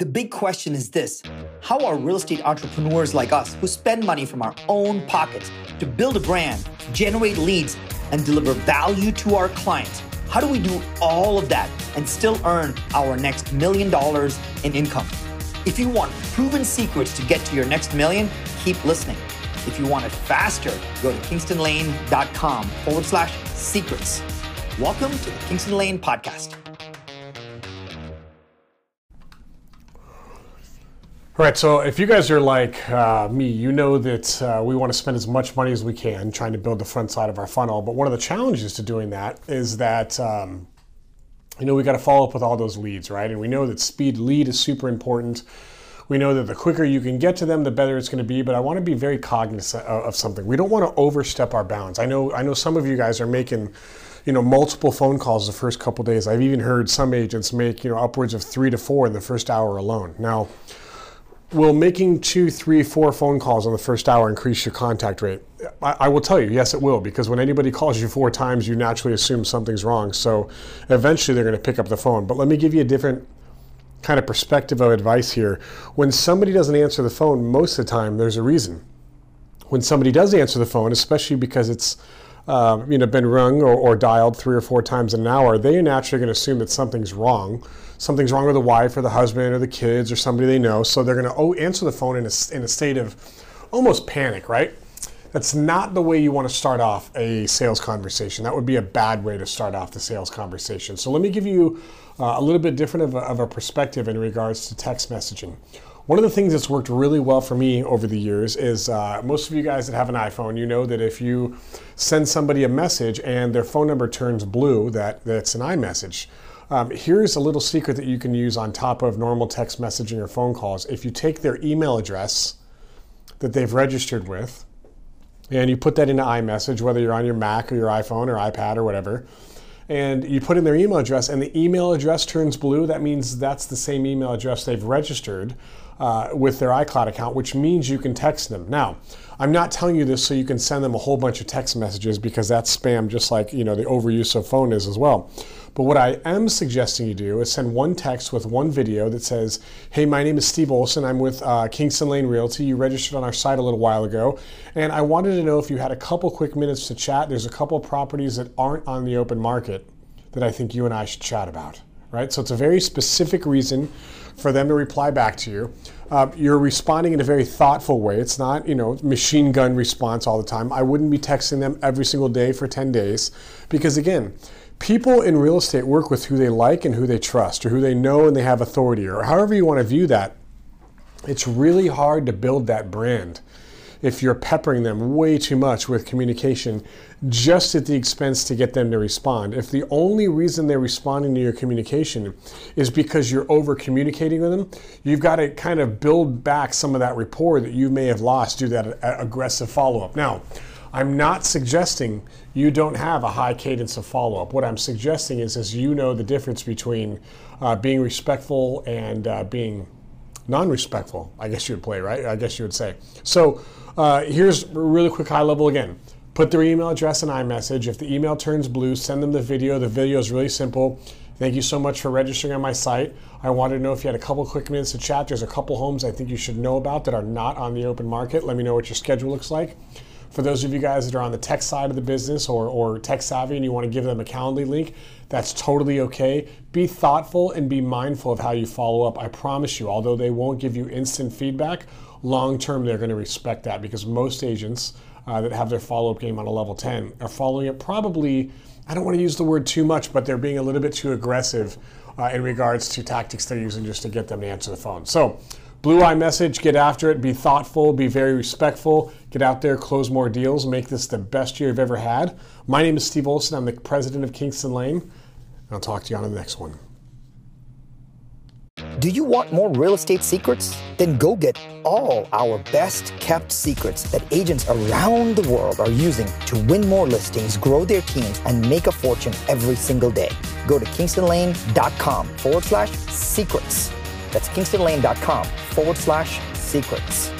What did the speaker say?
The big question is this How are real estate entrepreneurs like us, who spend money from our own pockets to build a brand, generate leads, and deliver value to our clients, how do we do all of that and still earn our next million dollars in income? If you want proven secrets to get to your next million, keep listening. If you want it faster, go to kingstonlane.com forward slash secrets. Welcome to the Kingston Lane Podcast. All right, so if you guys are like uh, me, you know that uh, we want to spend as much money as we can trying to build the front side of our funnel. But one of the challenges to doing that is that, um, you know, we got to follow up with all those leads, right? And we know that speed lead is super important. We know that the quicker you can get to them, the better it's going to be. But I want to be very cognizant of something. We don't want to overstep our bounds. I know, I know some of you guys are making you know multiple phone calls the first couple days. I've even heard some agents make you know upwards of three to four in the first hour alone. Now will making two, three, four phone calls on the first hour increase your contact rate? I, I, will tell you, yes, it will, because when anybody calls you four times, you naturally assume something's wrong. So eventually they're going to pick up the phone. But let me give you a different kind of perspective of advice here. When somebody doesn't answer the phone, most of the time, there's a reason. When somebody does answer the phone, especially because it's uh, you know, been rung or, or dialed three or four times in an hour, they are naturally going to assume that something's wrong something's wrong with the wife or the husband or the kids or somebody they know. So they're going to oh, answer the phone in a, in a state of almost panic, right? That's not the way you want to start off a sales conversation. That would be a bad way to start off the sales conversation. So let me give you uh, a little bit different of a, of a perspective in regards to text messaging. One of the things that's worked really well for me over the years is uh, most of you guys that have an iPhone, you know that if you send somebody a message and their phone number turns blue, that that's an iMessage. Um, here's a little secret that you can use on top of normal text messaging or phone calls. If you take their email address that they've registered with, and you put that into iMessage, whether you're on your Mac or your iPhone or iPad or whatever, and you put in their email address, and the email address turns blue, that means that's the same email address they've registered uh, with their iCloud account, which means you can text them. Now, I'm not telling you this so you can send them a whole bunch of text messages because that's spam, just like you know the overuse of phone is as well. But what I am suggesting you do is send one text with one video that says, Hey, my name is Steve Olson. I'm with uh, Kingston Lane Realty. You registered on our site a little while ago. And I wanted to know if you had a couple quick minutes to chat. There's a couple properties that aren't on the open market that I think you and I should chat about. Right? So it's a very specific reason for them to reply back to you. Uh, you're responding in a very thoughtful way. It's not, you know, machine gun response all the time. I wouldn't be texting them every single day for 10 days because, again, people in real estate work with who they like and who they trust or who they know and they have authority or however you want to view that. It's really hard to build that brand if you're peppering them way too much with communication just at the expense to get them to respond. If the only reason they're responding to your communication is because you're over communicating with them, you've got to kind of build back some of that rapport that you may have lost due to that aggressive follow up. Now, I'm not suggesting you don't have a high cadence of follow up. What I'm suggesting is, is you know the difference between uh, being respectful and uh, being non respectful, I guess you would play, right? I guess you would say. So uh, here's really quick high level again. Put their email address in iMessage. If the email turns blue, send them the video. The video is really simple. Thank you so much for registering on my site. I wanted to know if you had a couple quick minutes to chat. There's a couple homes I think you should know about that are not on the open market. Let me know what your schedule looks like. For those of you guys that are on the tech side of the business or, or tech savvy and you want to give them a Calendly link, that's totally okay. Be thoughtful and be mindful of how you follow up. I promise you, although they won't give you instant feedback, long term they're going to respect that because most agents uh, that have their follow up game on a level 10 are following it probably, I don't want to use the word too much, but they're being a little bit too aggressive uh, in regards to tactics they're using just to get them to answer the phone. So, Blue iMessage get after it, be thoughtful, be very respectful, get out there, close more deals, make this the best year you've ever had. My name is Steve Olson. I'm the president of Kingston Lane. And I'll talk to you on the next one. Do you want more real estate secrets? Then go get all our best kept secrets that agents around the world are using to win more listings, grow their teams, and make a fortune every single day. Go to kingstonlane.com forward slash secrets. That's kingstonlane.com forward slash secrets.